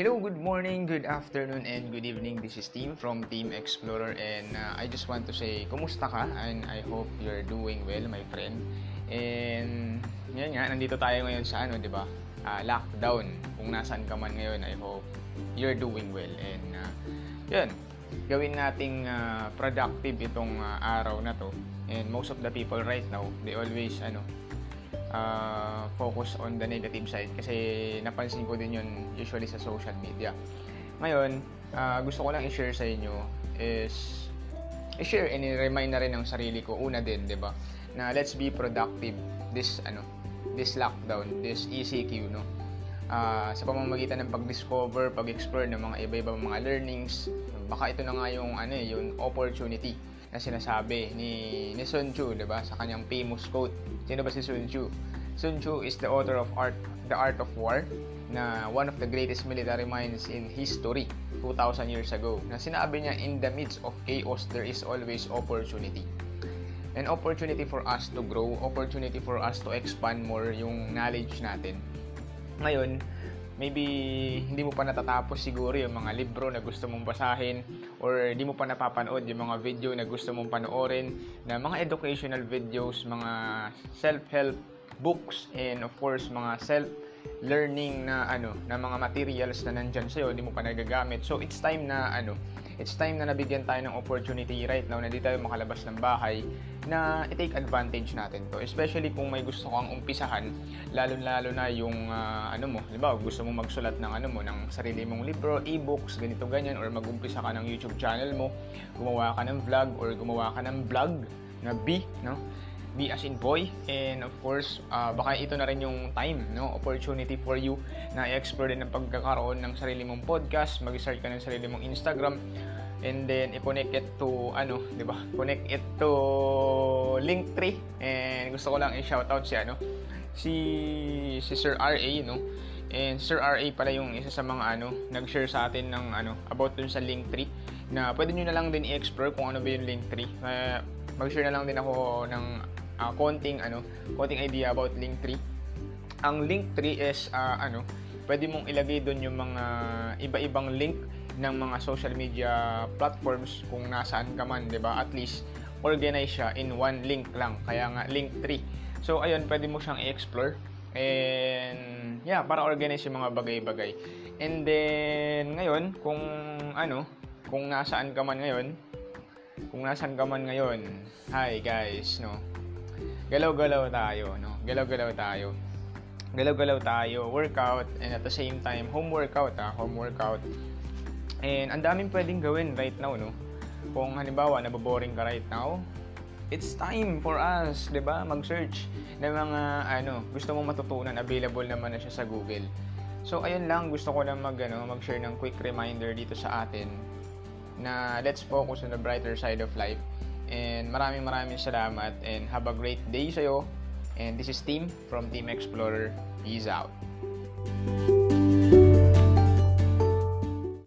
Hello, good morning, good afternoon, and good evening. This is Team from Team Explorer and uh, I just want to say, kumusta ka? And I hope you're doing well, my friend. And yan nga, nandito tayo ngayon sa ano, di ba? Uh, lockdown. Kung nasaan ka man ngayon, I hope you're doing well. And uh, yun, gawin nating uh, productive itong uh, araw na to. And most of the people right now, they always, ano, uh, focus on the negative side kasi napansin ko din yun usually sa social media. Ngayon, uh, gusto ko lang i-share sa inyo is i-share and i-remind na rin ng sarili ko una din, 'di ba? Na let's be productive this ano, this lockdown, this ECQ, no. Uh, sa pamamagitan ng pag-discover, pag-explore ng mga iba-ibang mga learnings, baka ito na nga yung ano eh, yung opportunity na sinasabi ni, ni Sun Tzu, 'di ba? Sa kanyang famous quote. Sino ba si Sun Tzu? Sun Tzu is the author of Art The Art of War na one of the greatest military minds in history 2000 years ago. Na sinabi niya in the midst of chaos there is always opportunity. An opportunity for us to grow, opportunity for us to expand more yung knowledge natin. Ngayon, maybe hindi mo pa natatapos siguro yung mga libro na gusto mong basahin or hindi mo pa napapanood yung mga video na gusto mong panoorin na mga educational videos, mga self-help books and of course mga self learning na ano na mga materials na nandiyan sa iyo hindi mo pa nagagamit so it's time na ano it's time na nabigyan tayo ng opportunity right now na hindi tayo makalabas ng bahay na i-take advantage natin to. Especially kung may gusto kang umpisahan, lalo-lalo na yung uh, ano mo, di ba, gusto mo magsulat ng ano mo, ng sarili mong libro, e-books, ganito ganyan, or mag-umpisa ka ng YouTube channel mo, gumawa ka ng vlog, or gumawa ka ng vlog na B, no? B as in boy. And of course uh, baka ito na rin yung time no? Opportunity for you na i-explore din ng pagkakaroon ng sarili mong podcast mag-start ka ng sarili mong Instagram and then i-connect it to ano 'di ba? Connect it to Linktree. And gusto ko lang i-shoutout si ano si si Sir RA no? And Sir RA pala yung isa sa mga ano nag-share sa atin ng ano about dun sa Linktree na pwede niyo na lang din i-explore kung ano ba yung Linktree. Uh, mag-share na lang din ako ng uh, konting ano, konting idea about Linktree. Ang Linktree is uh, ano, pwede mong ilagay doon yung mga iba-ibang link ng mga social media platforms kung nasaan ka man, 'di ba? At least organize siya in one link lang. Kaya nga Linktree. So ayun, pwede mo siyang i-explore and yeah, para organize yung mga bagay-bagay. And then ngayon, kung ano, kung nasaan ka man ngayon, kung nasaan ka man ngayon, hi guys, no? Galaw-galaw tayo, no? Galaw-galaw tayo. Galaw-galaw tayo, workout, and at the same time, home workout, ha? Home workout. And ang daming pwedeng gawin right now, no? Kung halimbawa, naboboring ka right now, it's time for us, 'di ba? Mag-search ng mga ano, gusto mong matutunan, available naman na siya sa Google. So ayun lang, gusto ko lang mag ano, mag-share ng quick reminder dito sa atin na let's focus on the brighter side of life And maraming maraming salamat and have a great day sa'yo. And this is Team from Team Explorer. Peace out.